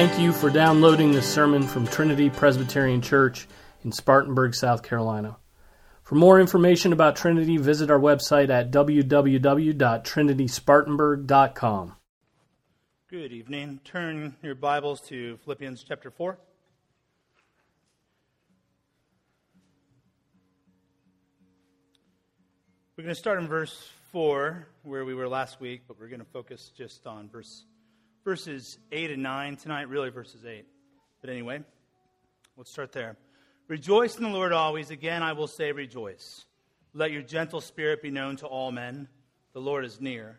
Thank you for downloading this sermon from Trinity Presbyterian Church in Spartanburg, South Carolina. For more information about Trinity, visit our website at www.trinityspartanburg.com. Good evening. Turn your Bibles to Philippians chapter 4. We're going to start in verse 4, where we were last week, but we're going to focus just on verse verses 8 and 9. Tonight, really, verses 8. But anyway, let's start there. Rejoice in the Lord always. Again, I will say rejoice. Let your gentle spirit be known to all men. The Lord is near.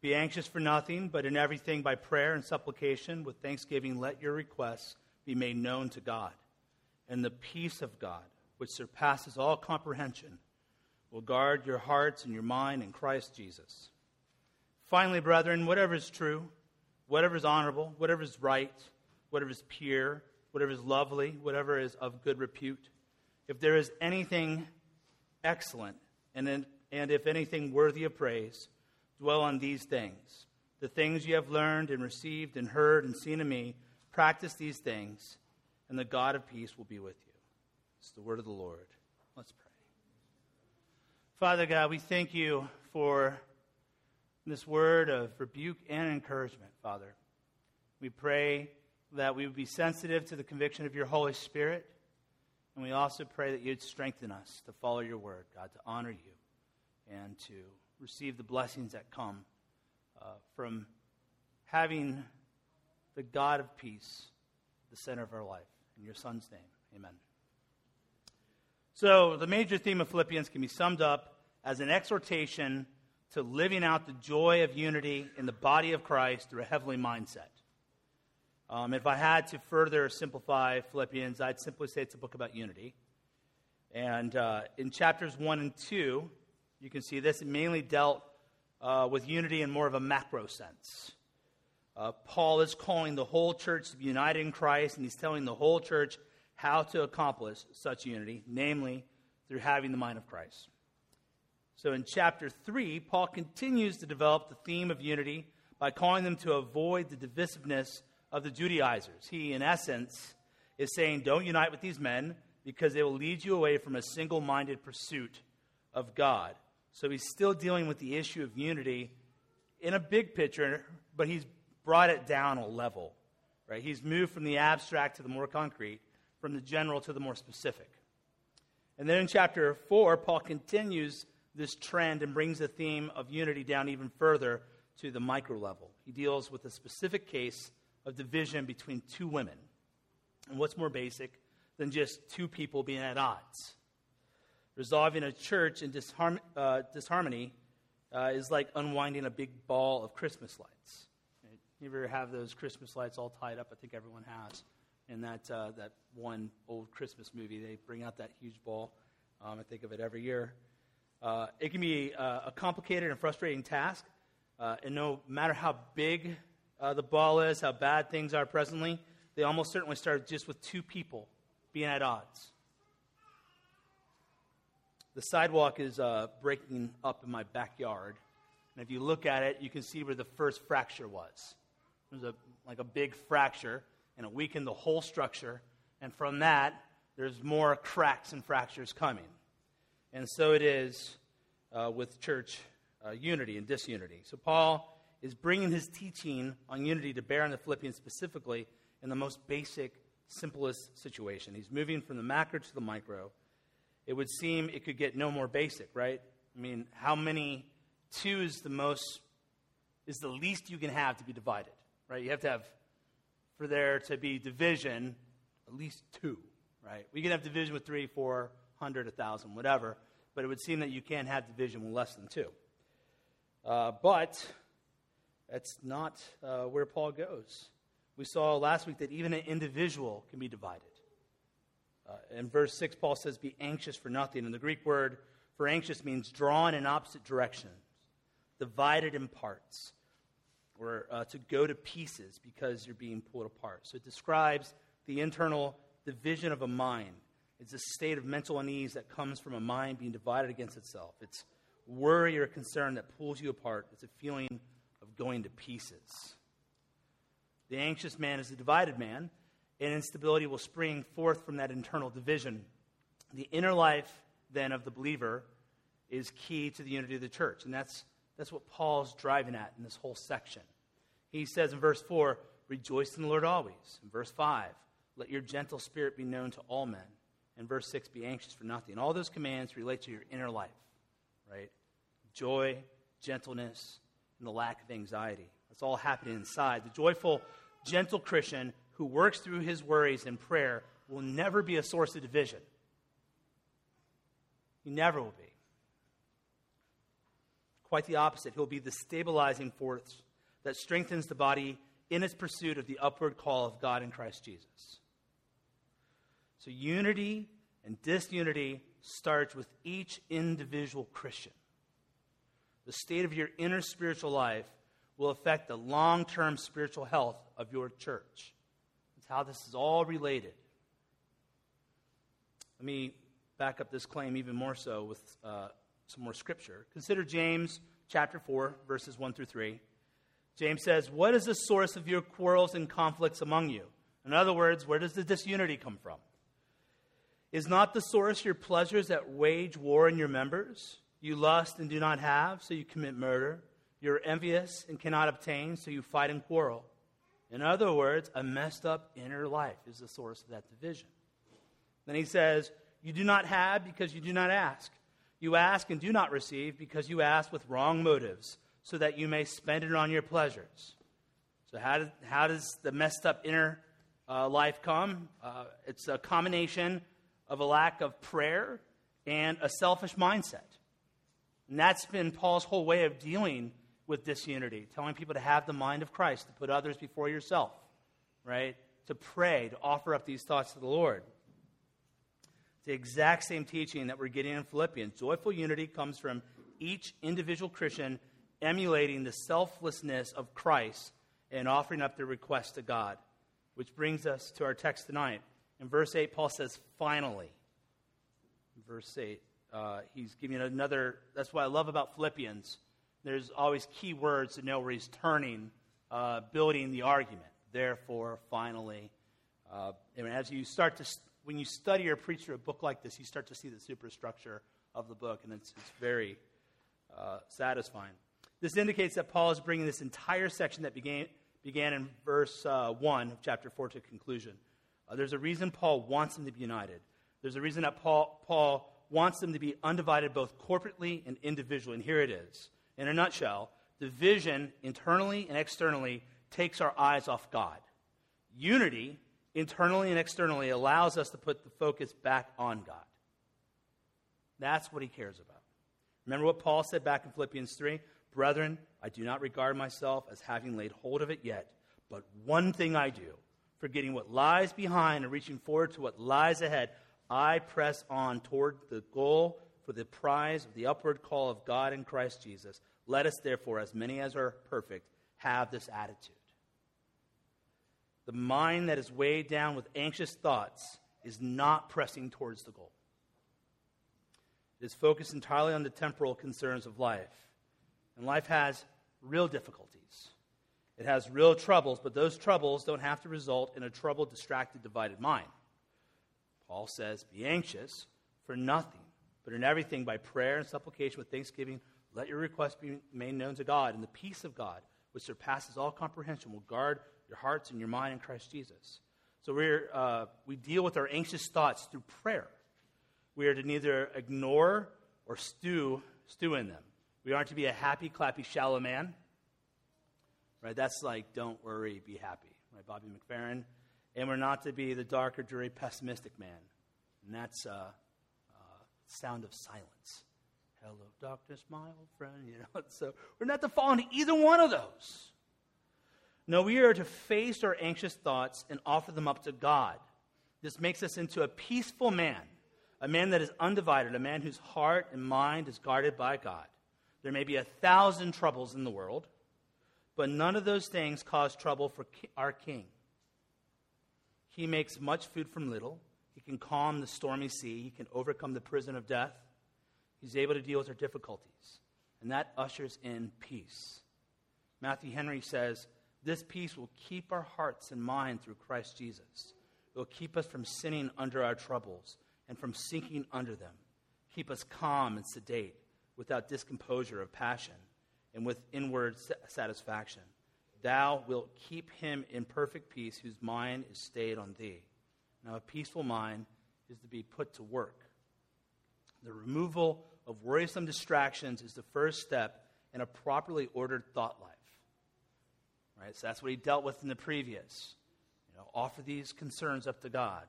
Be anxious for nothing, but in everything by prayer and supplication with thanksgiving let your requests be made known to God. And the peace of God, which surpasses all comprehension, will guard your hearts and your mind in Christ Jesus. Finally, brethren, whatever is true, whatever is honorable, whatever is right, whatever is pure, whatever is lovely, whatever is of good repute, if there is anything excellent, and, in, and if anything worthy of praise, dwell on these things. The things you have learned and received and heard and seen in me, practice these things, and the God of peace will be with you. It's the word of the Lord. Let's pray. Father God, we thank you for this word of rebuke and encouragement, Father. We pray that we would be sensitive to the conviction of your Holy Spirit. And we also pray that you'd strengthen us to follow your word, God, to honor you and to receive the blessings that come uh, from having the God of peace the center of our life. In your Son's name, amen. So, the major theme of Philippians can be summed up as an exhortation to living out the joy of unity in the body of Christ through a heavenly mindset. Um, if I had to further simplify Philippians, I'd simply say it's a book about unity. And uh, in chapters 1 and 2, you can see this. Mainly dealt uh, with unity in more of a macro sense. Uh, Paul is calling the whole church to be united in Christ, and he's telling the whole church how to accomplish such unity, namely through having the mind of Christ. So in chapter 3, Paul continues to develop the theme of unity by calling them to avoid the divisiveness of the Judaizers. He, in essence, is saying, Don't unite with these men because they will lead you away from a single minded pursuit of God. So he's still dealing with the issue of unity in a big picture, but he's brought it down a level. Right? He's moved from the abstract to the more concrete, from the general to the more specific. And then in chapter 4, Paul continues this trend and brings the theme of unity down even further to the micro level. He deals with a specific case of division between two women. And what's more basic than just two people being at odds? Resolving a church in uh, disharmony uh, is like unwinding a big ball of Christmas lights. You ever have those Christmas lights all tied up? I think everyone has. In that, uh, that one old Christmas movie, they bring out that huge ball. Um, I think of it every year. Uh, it can be uh, a complicated and frustrating task, uh, and no matter how big uh, the ball is, how bad things are presently, they almost certainly start just with two people being at odds. The sidewalk is uh, breaking up in my backyard, and if you look at it, you can see where the first fracture was. There's a, like a big fracture, and it weakened the whole structure, and from that, there's more cracks and fractures coming. And so it is uh, with church uh, unity and disunity. So Paul is bringing his teaching on unity to bear on the Philippians specifically in the most basic, simplest situation. He's moving from the macro to the micro. It would seem it could get no more basic, right? I mean, how many two is the most is the least you can have to be divided, right? You have to have for there to be division, at least two, right? We can have division with three, four, hundred, a thousand, whatever, but it would seem that you can't have division with less than two. Uh, but that's not uh, where Paul goes. We saw last week that even an individual can be divided. Uh, in verse 6, Paul says, Be anxious for nothing. And the Greek word for anxious means drawn in opposite directions, divided in parts, or uh, to go to pieces because you're being pulled apart. So it describes the internal division of a mind it's a state of mental unease that comes from a mind being divided against itself. It's worry or concern that pulls you apart. It's a feeling of going to pieces. The anxious man is a divided man, and instability will spring forth from that internal division. The inner life, then, of the believer is key to the unity of the church. And that's, that's what Paul's driving at in this whole section. He says in verse 4, Rejoice in the Lord always. In verse 5, Let your gentle spirit be known to all men. In verse 6, Be anxious for nothing. All those commands relate to your inner life, right? Joy, gentleness, and the lack of anxiety. That's all happening inside. The joyful, gentle Christian who works through his worries in prayer will never be a source of division. He never will be. Quite the opposite. He'll be the stabilizing force that strengthens the body in its pursuit of the upward call of God in Christ Jesus. So, unity and disunity starts with each individual Christian. The state of your inner spiritual life will affect the long term spiritual health of your church. That's how this is all related. Let me back up this claim even more so with uh, some more scripture. Consider James chapter 4, verses 1 through 3. James says, What is the source of your quarrels and conflicts among you? In other words, where does the disunity come from? Is not the source your pleasures that wage war in your members? You lust and do not have, so you commit murder. You're envious and cannot obtain, so you fight and quarrel. In other words, a messed up inner life is the source of that division. Then he says, You do not have because you do not ask. You ask and do not receive because you ask with wrong motives, so that you may spend it on your pleasures. So, how, did, how does the messed up inner uh, life come? Uh, it's a combination of a lack of prayer and a selfish mindset. And that's been Paul's whole way of dealing with disunity, telling people to have the mind of Christ, to put others before yourself, right? To pray, to offer up these thoughts to the Lord It's the exact same teaching that we're getting in Philippians. Joyful unity comes from each individual Christian emulating the selflessness of Christ and offering up their request to God. Which brings us to our text tonight. In verse 8, Paul says, finally. In verse 8, uh, he's giving another, that's what I love about Philippians. There's always key words to know where he's turning, uh, building the argument. Therefore, finally. Uh, and as you start to when you study or preach through a book like this, you start to see the superstructure of the book, and it's, it's very uh, satisfying. This indicates that Paul is bringing this entire section that began, began in verse uh, 1 of chapter 4 to conclusion. Uh, there's a reason Paul wants them to be united. There's a reason that Paul, Paul wants them to be undivided both corporately and individually. And here it is. In a nutshell, division internally and externally takes our eyes off God. Unity internally and externally allows us to put the focus back on God. That's what he cares about. Remember what Paul said back in Philippians 3? Brethren, I do not regard myself as having laid hold of it yet, but one thing I do, forgetting what lies behind and reaching forward to what lies ahead, I press on toward the goal for the prize of the upward call of God in Christ Jesus. Let us, therefore, as many as are perfect, have this attitude. The mind that is weighed down with anxious thoughts is not pressing towards the goal. It is focused entirely on the temporal concerns of life. And life has real difficulties. It has real troubles, but those troubles don't have to result in a troubled, distracted, divided mind. Paul says, Be anxious for nothing, but in everything by prayer and supplication with thanksgiving, let your requests be made known to God, and the peace of God, which surpasses all comprehension, will guard your hearts and your mind in Christ Jesus. So we're, uh, we deal with our anxious thoughts through prayer. We are to neither ignore or stew, stew in them. We aren't to be a happy, clappy, shallow man. Right? That's like, don't worry, be happy. Right? Bobby McFerrin. And we're not to be the darker, dreary, pessimistic man. And that's uh, uh, sound of silence. Hello, darkness, my old friend. You know, so we're not to fall into either one of those. No, we are to face our anxious thoughts and offer them up to God. This makes us into a peaceful man, a man that is undivided, a man whose heart and mind is guarded by God. There may be a thousand troubles in the world, but none of those things cause trouble for our king. He makes much food from little. He can calm the stormy sea. He can overcome the prison of death. He's able to deal with our difficulties. And that ushers in peace. Matthew Henry says, This peace will keep our hearts and mind through Christ Jesus. It will keep us from sinning under our troubles and from sinking under them. Keep us calm and sedate, without discomposure of passion, and with inward satisfaction. Thou wilt keep him in perfect peace whose mind is stayed on thee. Now, a peaceful mind is to be put to work. The removal of worrisome distractions is the first step in a properly ordered thought life. Right? So that's what he dealt with in the previous. You know, offer these concerns up to God.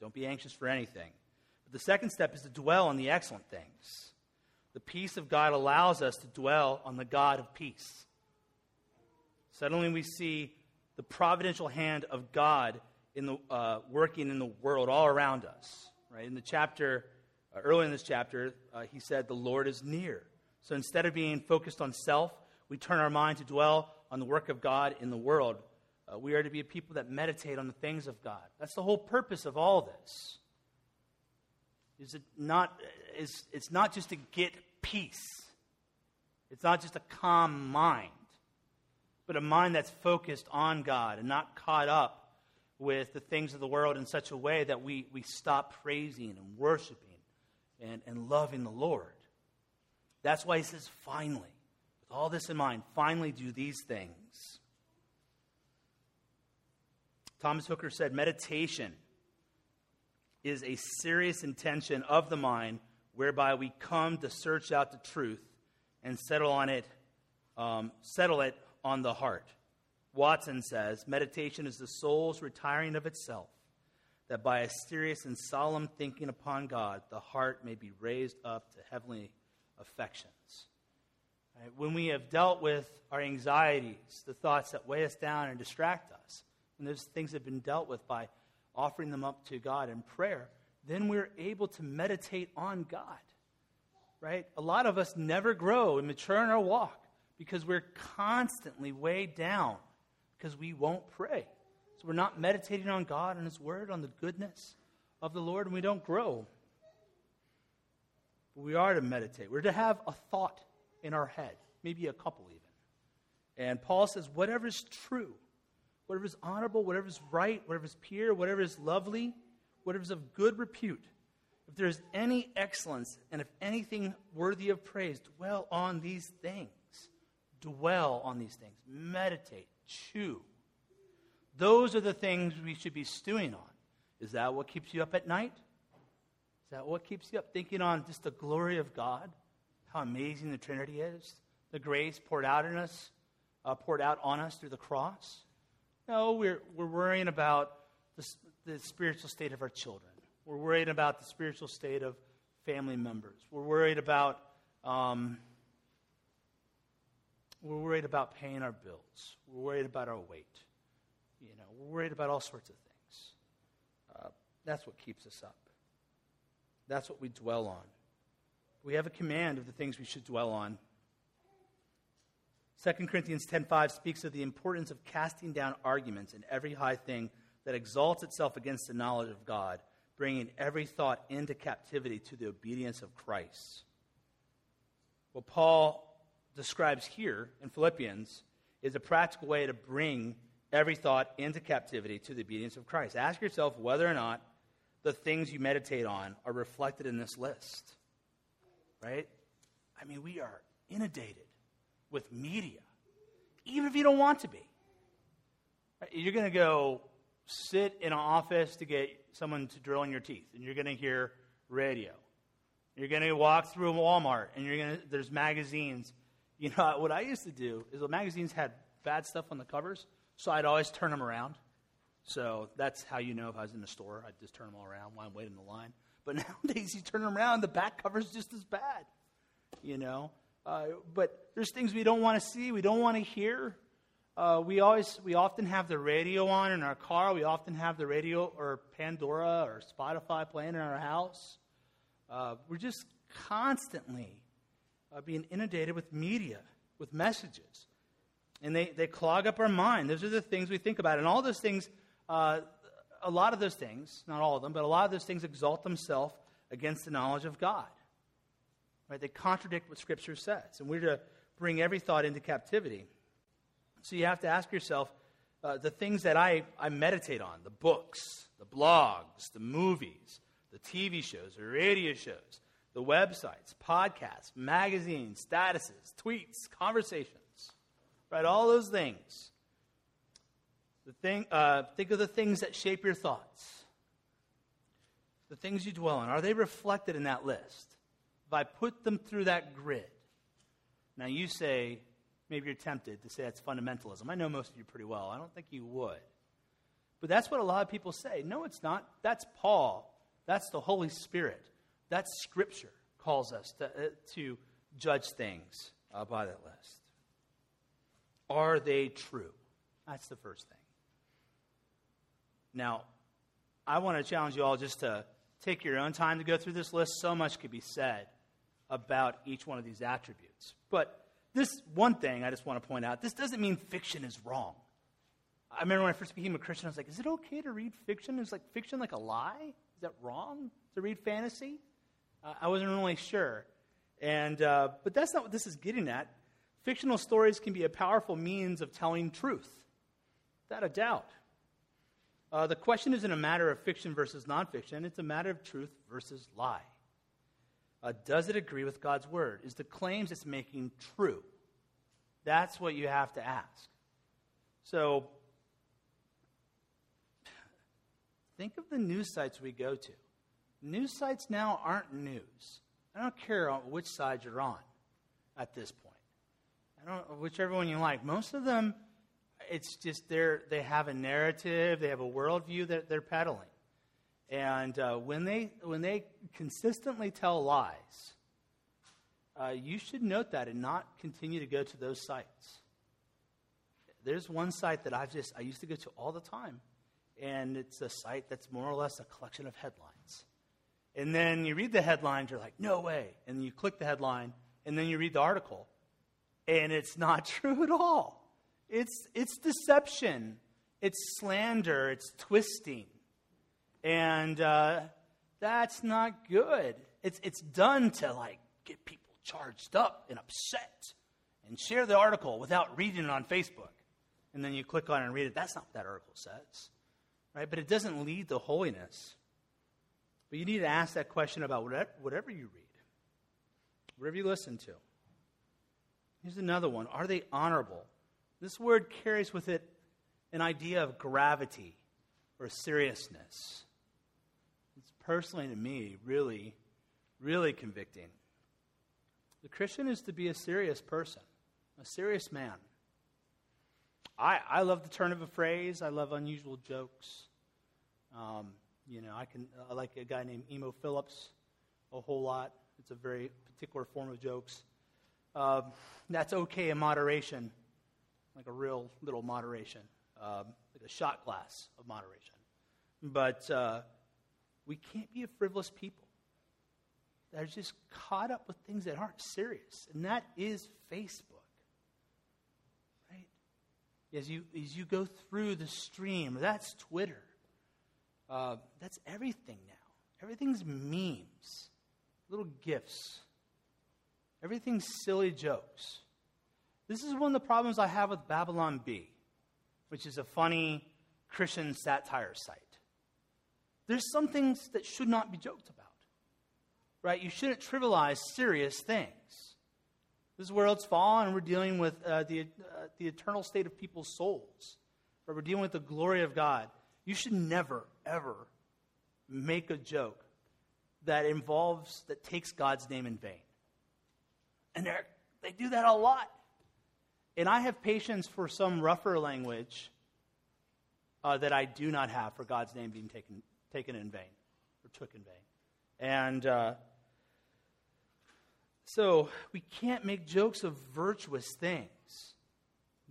Don't be anxious for anything. But the second step is to dwell on the excellent things. The peace of God allows us to dwell on the God of peace. Suddenly we see the providential hand of God in the, uh, working in the world all around us. Right? In the chapter, uh, early in this chapter, uh, he said, The Lord is near. So instead of being focused on self, we turn our mind to dwell on the work of God in the world. Uh, we are to be a people that meditate on the things of God. That's the whole purpose of all this. Is it not, is, it's not just to get peace, it's not just a calm mind, but a mind that's focused on God and not caught up with the things of the world in such a way that we, we stop praising and worshiping and, and loving the Lord. That's why he says, finally, with all this in mind, finally do these things. Thomas Hooker said, meditation is a serious intention of the mind whereby we come to search out the truth and settle on it, um, settle it on the heart. Watson says, meditation is the soul's retiring of itself, that by a serious and solemn thinking upon God, the heart may be raised up to heavenly affections. Right? When we have dealt with our anxieties, the thoughts that weigh us down and distract us, when those things have been dealt with by offering them up to God in prayer, then we're able to meditate on God. Right? A lot of us never grow and mature in our walk because we're constantly weighed down because we won't pray. So we're not meditating on God and His Word, on the goodness of the Lord, and we don't grow. But we are to meditate. We're to have a thought in our head, maybe a couple even. And Paul says, whatever is true, whatever is honorable, whatever is right, whatever is pure, whatever is lovely, whatever is of good repute, if there is any excellence and if anything worthy of praise, dwell on these things. Dwell on these things. Meditate. Chew. Those are the things we should be stewing on. Is that what keeps you up at night? Is that what keeps you up thinking on just the glory of God? How amazing the Trinity is? The grace poured out in us, uh, poured out on us through the cross? No, we're, we're worrying about the, the spiritual state of our children. We're worried about the spiritual state of family members. We're worried about um, we're worried about paying our bills. We're worried about our weight. You know, we're worried about all sorts of things. Uh, that's what keeps us up. That's what we dwell on. We have a command of the things we should dwell on. 2 Corinthians 10:5 speaks of the importance of casting down arguments and every high thing that exalts itself against the knowledge of God, bringing every thought into captivity to the obedience of Christ. What Paul describes here in Philippians is a practical way to bring every thought into captivity to the obedience of Christ. Ask yourself whether or not the things you meditate on are reflected in this list. Right? I mean, we are inundated with media, even if you don't want to be. You're going to go sit in an office to get someone to drill in your teeth, and you're going to hear radio. You're going to walk through Walmart, and you're going to, there's magazines you know, what I used to do is the magazines had bad stuff on the covers, so I'd always turn them around. So that's how you know if I was in the store. I'd just turn them all around while I'm waiting in the line. But nowadays, you turn them around, the back cover's just as bad. You know, uh, but there's things we don't want to see, we don't want to hear. Uh, we always, we often have the radio on in our car. We often have the radio or Pandora or Spotify playing in our house. Uh, we're just constantly uh, being inundated with media, with messages. And they, they clog up our mind. Those are the things we think about. And all those things, uh, a lot of those things, not all of them, but a lot of those things exalt themselves against the knowledge of God. Right? They contradict what Scripture says. And we're to bring every thought into captivity. So you have to ask yourself uh, the things that I, I meditate on the books, the blogs, the movies, the TV shows, the radio shows, the websites, podcasts, magazines, statuses, tweets, conversations, right? All those things. The thing, uh, think of the things that shape your thoughts, the things you dwell on. Are they reflected in that list? If I put them through that grid, now you say, maybe you're tempted to say that's fundamentalism. I know most of you pretty well. I don't think you would. But that's what a lot of people say. No, it's not. That's Paul. That's the Holy Spirit. That's Scripture calls us to, uh, to judge things uh, by that list. Are they true? That's the first thing. Now, I want to challenge you all just to take your own time to go through this list. So much could be said about each one of these attributes. But this one thing I just want to point out this doesn't mean fiction is wrong. I remember when I first became a Christian, I was like, is it okay to read fiction? Is like fiction like a lie? Is that wrong to read fantasy? Uh, I wasn't really sure. And, uh, but that's not what this is getting at. Fictional stories can be a powerful means of telling truth, without a doubt. Uh, the question isn't a matter of fiction versus nonfiction, it's a matter of truth versus lie. Uh, does it agree with God's word? Is the claims it's making true? That's what you have to ask. So, think of the news sites we go to. News sites now aren't news. I don't care which side you're on at this point. I don't whichever one you like. Most of them, it's just they're they have a narrative, they have a worldview that they're peddling. And uh, when, they, when they consistently tell lies, uh, you should note that and not continue to go to those sites. There's one site that I've just I used to go to all the time, and it's a site that's more or less a collection of headlines. And then you read the headlines, you're like, no way. And then you click the headline, and then you read the article, and it's not true at all. It's, it's deception, it's slander, it's twisting. And uh, that's not good. It's, it's done to like get people charged up and upset and share the article without reading it on Facebook. And then you click on it and read it. That's not what that article says. Right? But it doesn't lead to holiness. But you need to ask that question about whatever you read, whatever you listen to. Here's another one Are they honorable? This word carries with it an idea of gravity or seriousness personally to me really, really convicting. The Christian is to be a serious person, a serious man. I, I love the turn of a phrase. I love unusual jokes. Um, you know, I can I like a guy named Emo Philips a whole lot. It's a very particular form of jokes. Um, that's okay in moderation, like a real little moderation, um, like a shot glass of moderation. But uh, we can't be a frivolous people that are just caught up with things that aren't serious. And that is Facebook. Right? As you, as you go through the stream, that's Twitter. Uh, that's everything now. Everything's memes, little gifts, everything's silly jokes. This is one of the problems I have with Babylon Bee, which is a funny Christian satire site. There's some things that should not be joked about, right? You shouldn't trivialize serious things. This world's fallen, and we're dealing with uh, the, uh, the eternal state of people's souls. Right? We're dealing with the glory of God. You should never, ever make a joke that involves, that takes God's name in vain. And they do that a lot. And I have patience for some rougher language uh, that I do not have for God's name being taken taken in vain or took in vain. And uh, so we can't make jokes of virtuous things.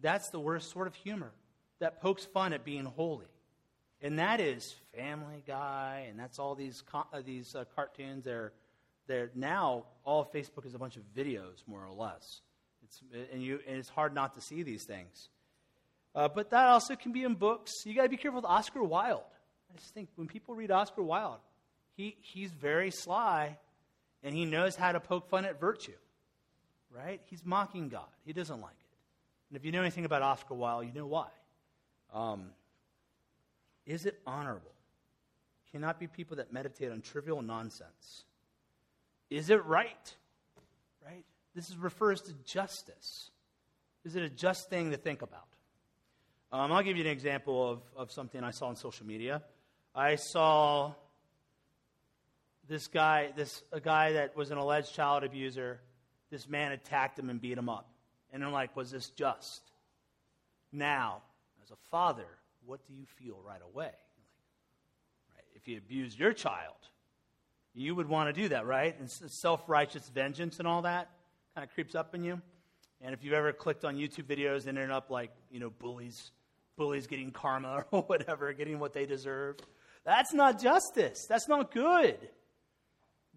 That's the worst sort of humor that pokes fun at being holy. And that is Family Guy, and that's all these, uh, these uh, cartoons. They're, they're now, all Facebook is a bunch of videos, more or less. It's, and, you, and it's hard not to see these things. Uh, but that also can be in books. You got to be careful with Oscar Wilde. I just think when people read Oscar Wilde, he, he's very sly and he knows how to poke fun at virtue, right? He's mocking God. He doesn't like it. And if you know anything about Oscar Wilde, you know why. Um, is it honorable? Cannot be people that meditate on trivial nonsense. Is it right? Right? This is, refers to justice. Is it a just thing to think about? Um, I'll give you an example of, of something I saw on social media. I saw this guy, this a guy that was an alleged child abuser. This man attacked him and beat him up. And I'm like, was this just? Now, as a father, what do you feel right away? right, if you abused your child, you would want to do that, right? And self righteous vengeance and all that kind of creeps up in you. And if you've ever clicked on YouTube videos and ended up like, you know, bullies, bullies getting karma or whatever, getting what they deserve, that's not justice. That's not good.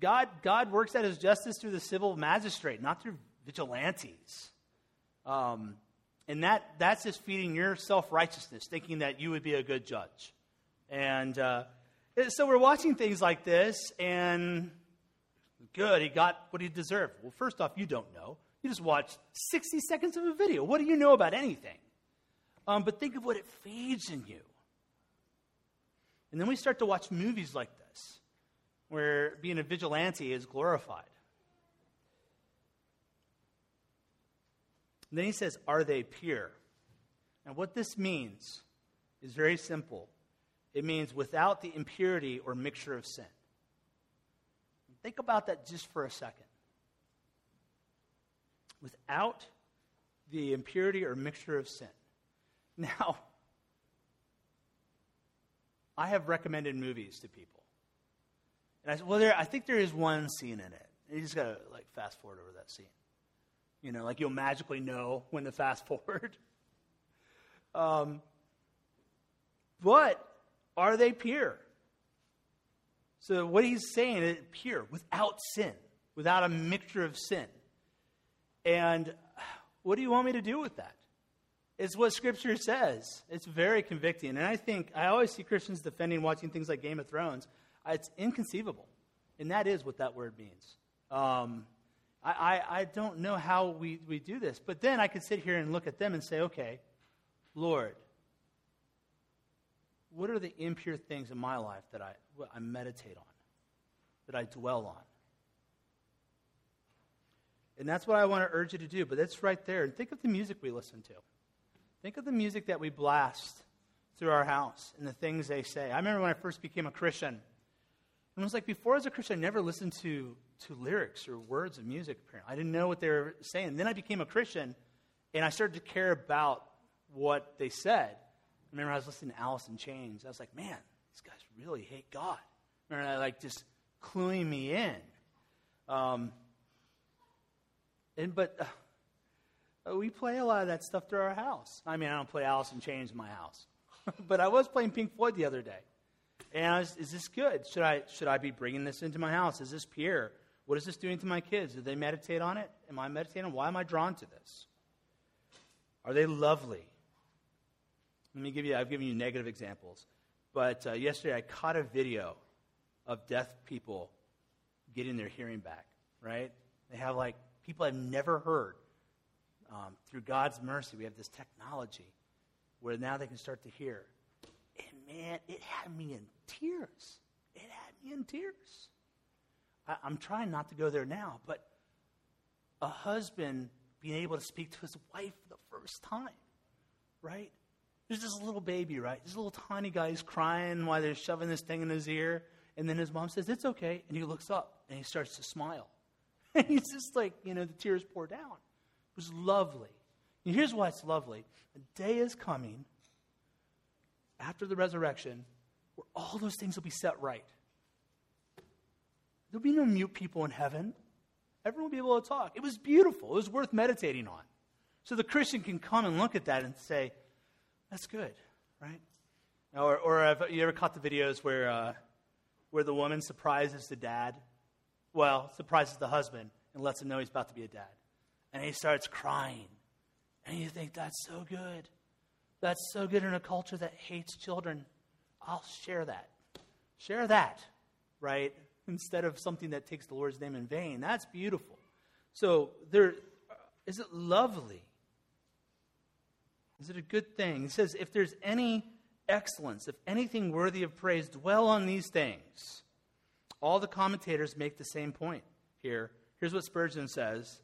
God, God works out his justice through the civil magistrate, not through vigilantes. Um, and that, that's just feeding your self righteousness, thinking that you would be a good judge. And uh, so we're watching things like this, and good, he got what he deserved. Well, first off, you don't know. You just watched 60 seconds of a video. What do you know about anything? Um, but think of what it feeds in you. And then we start to watch movies like this, where being a vigilante is glorified. And then he says, Are they pure? And what this means is very simple it means without the impurity or mixture of sin. Think about that just for a second. Without the impurity or mixture of sin. Now, I have recommended movies to people. And I said, well, there, I think there is one scene in it. You just got to like fast forward over that scene. You know, like you'll magically know when to fast forward. Um, but are they pure? So what he's saying is pure, without sin, without a mixture of sin. And what do you want me to do with that? It's what Scripture says. It's very convicting. And I think, I always see Christians defending watching things like Game of Thrones. It's inconceivable. And that is what that word means. Um, I, I, I don't know how we, we do this. But then I could sit here and look at them and say, okay, Lord, what are the impure things in my life that I, I meditate on, that I dwell on? And that's what I want to urge you to do. But that's right there. And think of the music we listen to. Think of the music that we blast through our house and the things they say. I remember when I first became a Christian. It was like before as a Christian, I never listened to, to lyrics or words of music, apparently. I didn't know what they were saying. Then I became a Christian, and I started to care about what they said. I remember I was listening to Alice in Chains. I was like, man, these guys really hate God. I remember that, like, just cluing me in. Um, and, but uh, we play a lot of that stuff through our house. I mean, I don't play Alice in Chains in my house, but I was playing Pink Floyd the other day. And I was, is this good? Should I, should I be bringing this into my house? Is this pure? What is this doing to my kids? Do they meditate on it? Am I meditating? Why am I drawn to this? Are they lovely? Let me give you, I've given you negative examples. But uh, yesterday I caught a video of deaf people getting their hearing back, right? They have like people I've never heard um, through God's mercy, we have this technology where now they can start to hear. And man, it had me in tears. It had me in tears. I, I'm trying not to go there now, but a husband being able to speak to his wife for the first time, right? There's this little baby, right? This little tiny guy is crying while they're shoving this thing in his ear. And then his mom says, It's okay. And he looks up and he starts to smile. And he's just like, you know, the tears pour down was lovely. And here's why it's lovely a day is coming after the resurrection where all those things will be set right. There'll be no mute people in heaven. Everyone will be able to talk. It was beautiful. It was worth meditating on. So the Christian can come and look at that and say, that's good, right? Or, or have you ever caught the videos where, uh, where the woman surprises the dad? Well, surprises the husband and lets him know he's about to be a dad and he starts crying. And you think, that's so good. That's so good in a culture that hates children. I'll share that. Share that, right? Instead of something that takes the Lord's name in vain. That's beautiful. So there is it lovely Is it a good thing? He says, if there's any excellence, if anything worthy of praise, dwell on these things. All the commentators make the same point here. Here's what Spurgeon says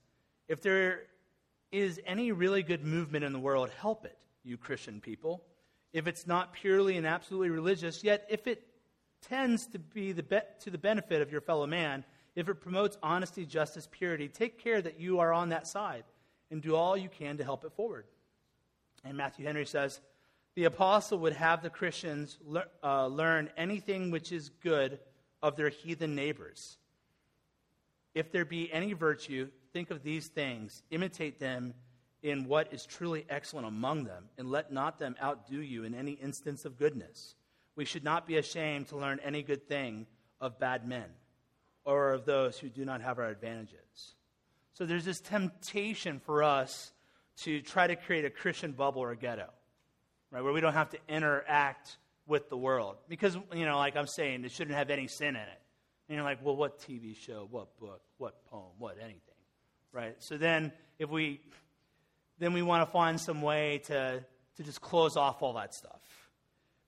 If there is any really good movement in the world, help it, you Christian people. If it's not purely and absolutely religious, yet if it tends to be the be- to the benefit of your fellow man, if it promotes honesty, justice, purity, take care that you are on that side and do all you can to help it forward. And Matthew Henry says, the apostle would have the Christians le- uh, learn anything which is good of their heathen neighbors. If there be any virtue, think of these things, imitate them in what is truly excellent among them, and let not them outdo you in any instance of goodness. We should not be ashamed to learn any good thing of bad men or of those who do not have our advantages. So there's this temptation for us to try to create a Christian bubble or ghetto, right, where we don't have to interact with the world. Because, you know, like I'm saying, it shouldn't have any sin in it. And you're like, well, what TV show, what book, what poem, what anything, right? So then if we, then we want to find some way to, to just close off all that stuff.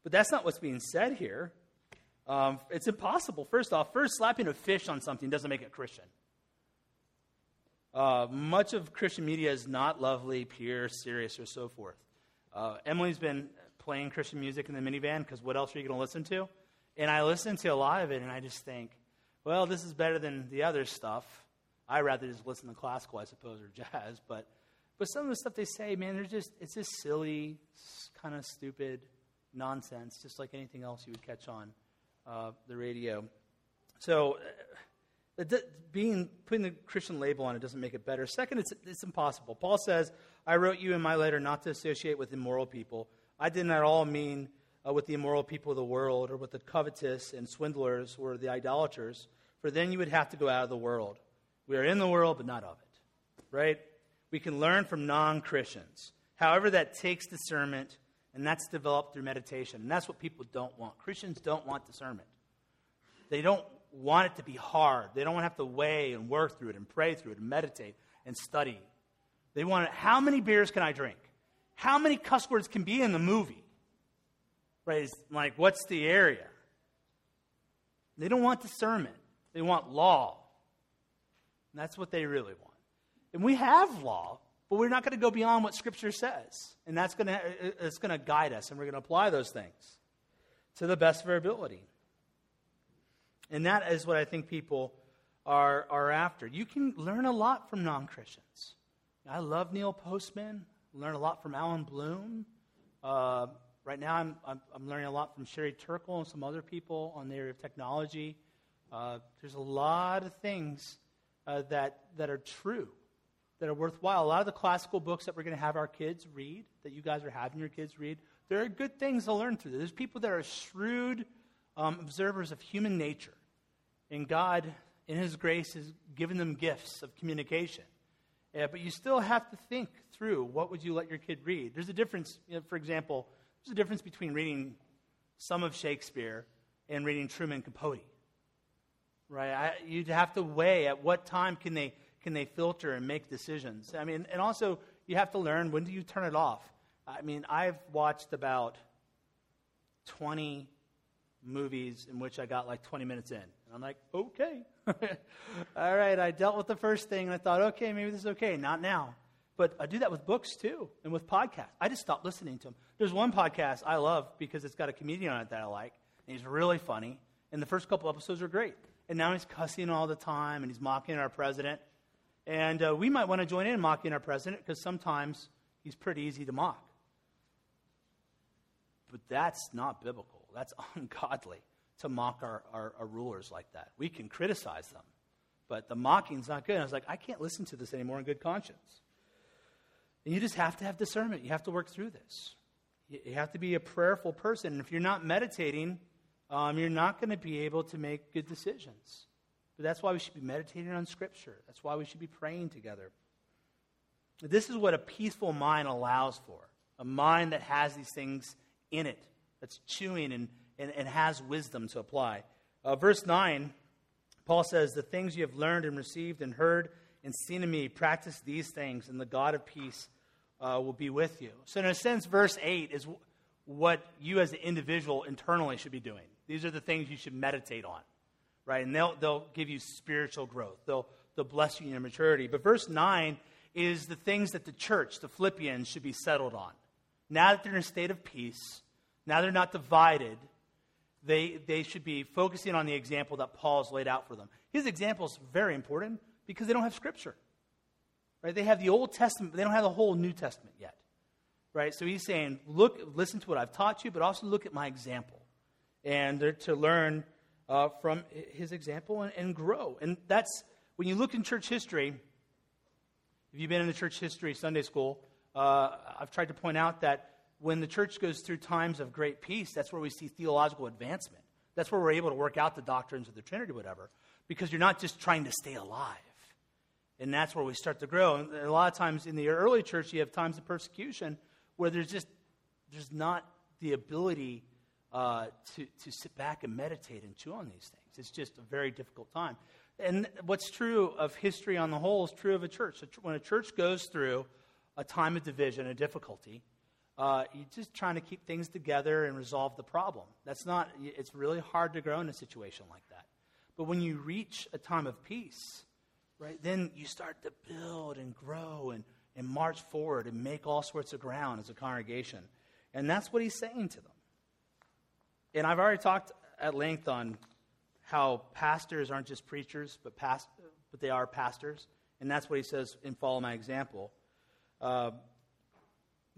But that's not what's being said here. Um, it's impossible. First off, first slapping a fish on something doesn't make it Christian. Uh, much of Christian media is not lovely, pure, serious, or so forth. Uh, Emily's been playing Christian music in the minivan because what else are you going to listen to? And I listen to a lot of it, and I just think, well, this is better than the other stuff. I rather just listen to classical, I suppose, or jazz. But but some of the stuff they say, man, they're just it's just silly, kind of stupid nonsense, just like anything else you would catch on uh, the radio. So, uh, being putting the Christian label on it doesn't make it better. Second, it's, it's impossible. Paul says, "I wrote you in my letter not to associate with immoral people." I didn't at all mean uh, with the immoral people of the world, or with the covetous and swindlers, or the idolaters, for then you would have to go out of the world. We are in the world, but not of it. Right? We can learn from non Christians. However, that takes discernment and that's developed through meditation. And that's what people don't want. Christians don't want discernment. They don't want it to be hard. They don't want to have to weigh and work through it and pray through it and meditate and study. They want how many beers can I drink? How many cuss words can be in the movie? Right? It's like, what's the area? They don't want discernment. They want law. And that's what they really want. And we have law, but we're not going to go beyond what Scripture says. And that's going to, it's going to guide us, and we're going to apply those things to the best of our ability. And that is what I think people are, are after. You can learn a lot from non Christians. I love Neil Postman, learn a lot from Allan Bloom. Uh, right now, I'm, I'm, I'm, learning a lot from Sherry Turkle and some other people on the area of technology. Uh, there's a lot of things uh, that, that are true that are worthwhile. A lot of the classical books that we're going to have our kids read, that you guys are having your kids read, there are good things to learn through. There's people that are shrewd um, observers of human nature. And God, in His grace, has given them gifts of communication. Uh, but you still have to think through what would you let your kid read. There's a difference, you know, for example, there's a difference between reading some of Shakespeare and reading Truman Capote. Right? I, you'd have to weigh at what time can they can they filter and make decisions? I mean, and also you have to learn when do you turn it off. I mean, I've watched about 20 movies in which I got like 20 minutes in. And I'm like, okay. All right, I dealt with the first thing and I thought, okay, maybe this is okay. Not now. But I do that with books too and with podcasts. I just stopped listening to them. There's one podcast I love because it's got a comedian on it that I like, and he's really funny. And the first couple episodes are great. And now he's cussing all the time and he's mocking our president. And uh, we might want to join in mocking our president because sometimes he's pretty easy to mock. But that's not biblical. That's ungodly to mock our, our, our, rulers like that. We can criticize them, but the mocking's not good. And I was like, I can't listen to this anymore in good conscience. And you just have to have discernment. You have to work through this. You, you have to be a prayerful person. And if you're not meditating, um, you're not going to be able to make good decisions. But that's why we should be meditating on Scripture. That's why we should be praying together. This is what a peaceful mind allows for a mind that has these things in it, that's chewing and, and, and has wisdom to apply. Uh, verse 9, Paul says, The things you have learned and received and heard and seen in me, practice these things, and the God of peace uh, will be with you. So, in a sense, verse 8 is what you as an individual internally should be doing. These are the things you should meditate on, right? And they'll, they'll give you spiritual growth, they'll, they'll bless you in your maturity. But verse 9 is the things that the church, the Philippians, should be settled on. Now that they're in a state of peace, now they're not divided, they, they should be focusing on the example that Paul's laid out for them. His example is very important because they don't have Scripture. Right? They have the Old Testament, but they don't have the whole New Testament yet. Right? So he's saying, look, listen to what I've taught you, but also look at my example. And to learn uh, from his example and, and grow. And that's, when you look in church history, if you've been in the church history Sunday school, uh, I've tried to point out that when the church goes through times of great peace, that's where we see theological advancement. That's where we're able to work out the doctrines of the Trinity, whatever, because you're not just trying to stay alive. And that's where we start to grow. And a lot of times in the early church, you have times of persecution where there's just there's not the ability uh, to, to sit back and meditate and chew on these things. It's just a very difficult time. And what's true of history on the whole is true of a church. When a church goes through a time of division, a difficulty, uh, you're just trying to keep things together and resolve the problem. That's not, it's really hard to grow in a situation like that. But when you reach a time of peace, right, then you start to build and grow and, and march forward and make all sorts of ground as a congregation. And that's what he's saying to them. And I've already talked at length on how pastors aren't just preachers, but, past, but they are pastors. And that's what he says in Follow My Example. Uh,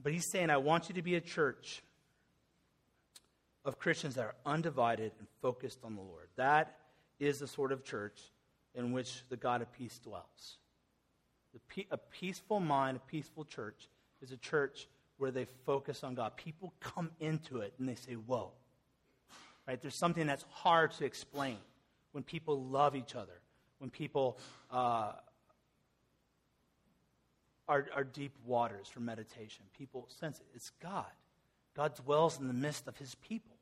but he's saying, I want you to be a church of Christians that are undivided and focused on the Lord. That is the sort of church in which the God of peace dwells. a peaceful mind, a peaceful church, is a church where they focus on God. People come into it and they say, Whoa. Right? There's something that's hard to explain when people love each other, when people uh, are, are deep waters for meditation. People sense it. It's God. God dwells in the midst of his people.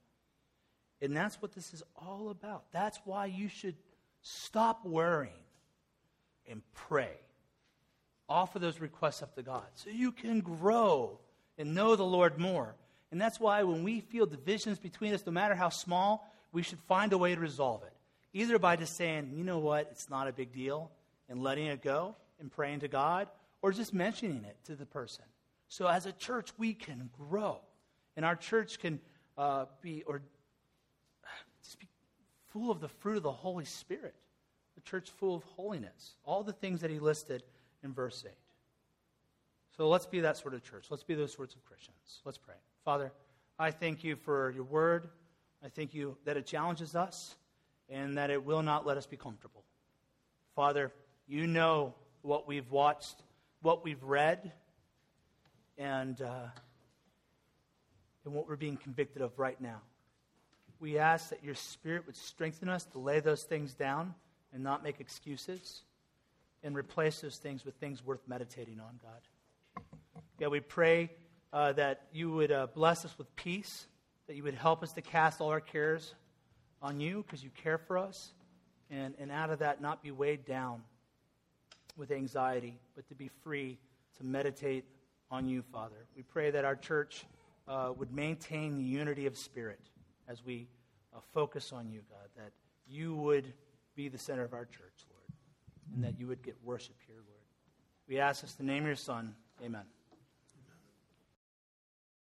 And that's what this is all about. That's why you should stop worrying and pray. Offer those requests up to God so you can grow and know the Lord more. And that's why when we feel divisions between us, no matter how small, we should find a way to resolve it. Either by just saying, you know what, it's not a big deal, and letting it go and praying to God, or just mentioning it to the person. So as a church, we can grow. And our church can uh, be, or just be full of the fruit of the Holy Spirit. A church full of holiness. All the things that he listed in verse 8. So let's be that sort of church. Let's be those sorts of Christians. Let's pray. Father, I thank you for your word. I thank you that it challenges us and that it will not let us be comfortable. Father, you know what we've watched what we've read and, uh, and what we're being convicted of right now. We ask that your Spirit would strengthen us to lay those things down and not make excuses and replace those things with things worth meditating on, God. Yeah, we pray uh, that you would uh, bless us with peace, that you would help us to cast all our cares on you because you care for us, and, and out of that, not be weighed down with anxiety, but to be free to meditate on you, Father. We pray that our church uh, would maintain the unity of spirit as we uh, focus on you, God, that you would be the center of our church, Lord, and that you would get worship here, Lord. We ask in the name your Son. Amen.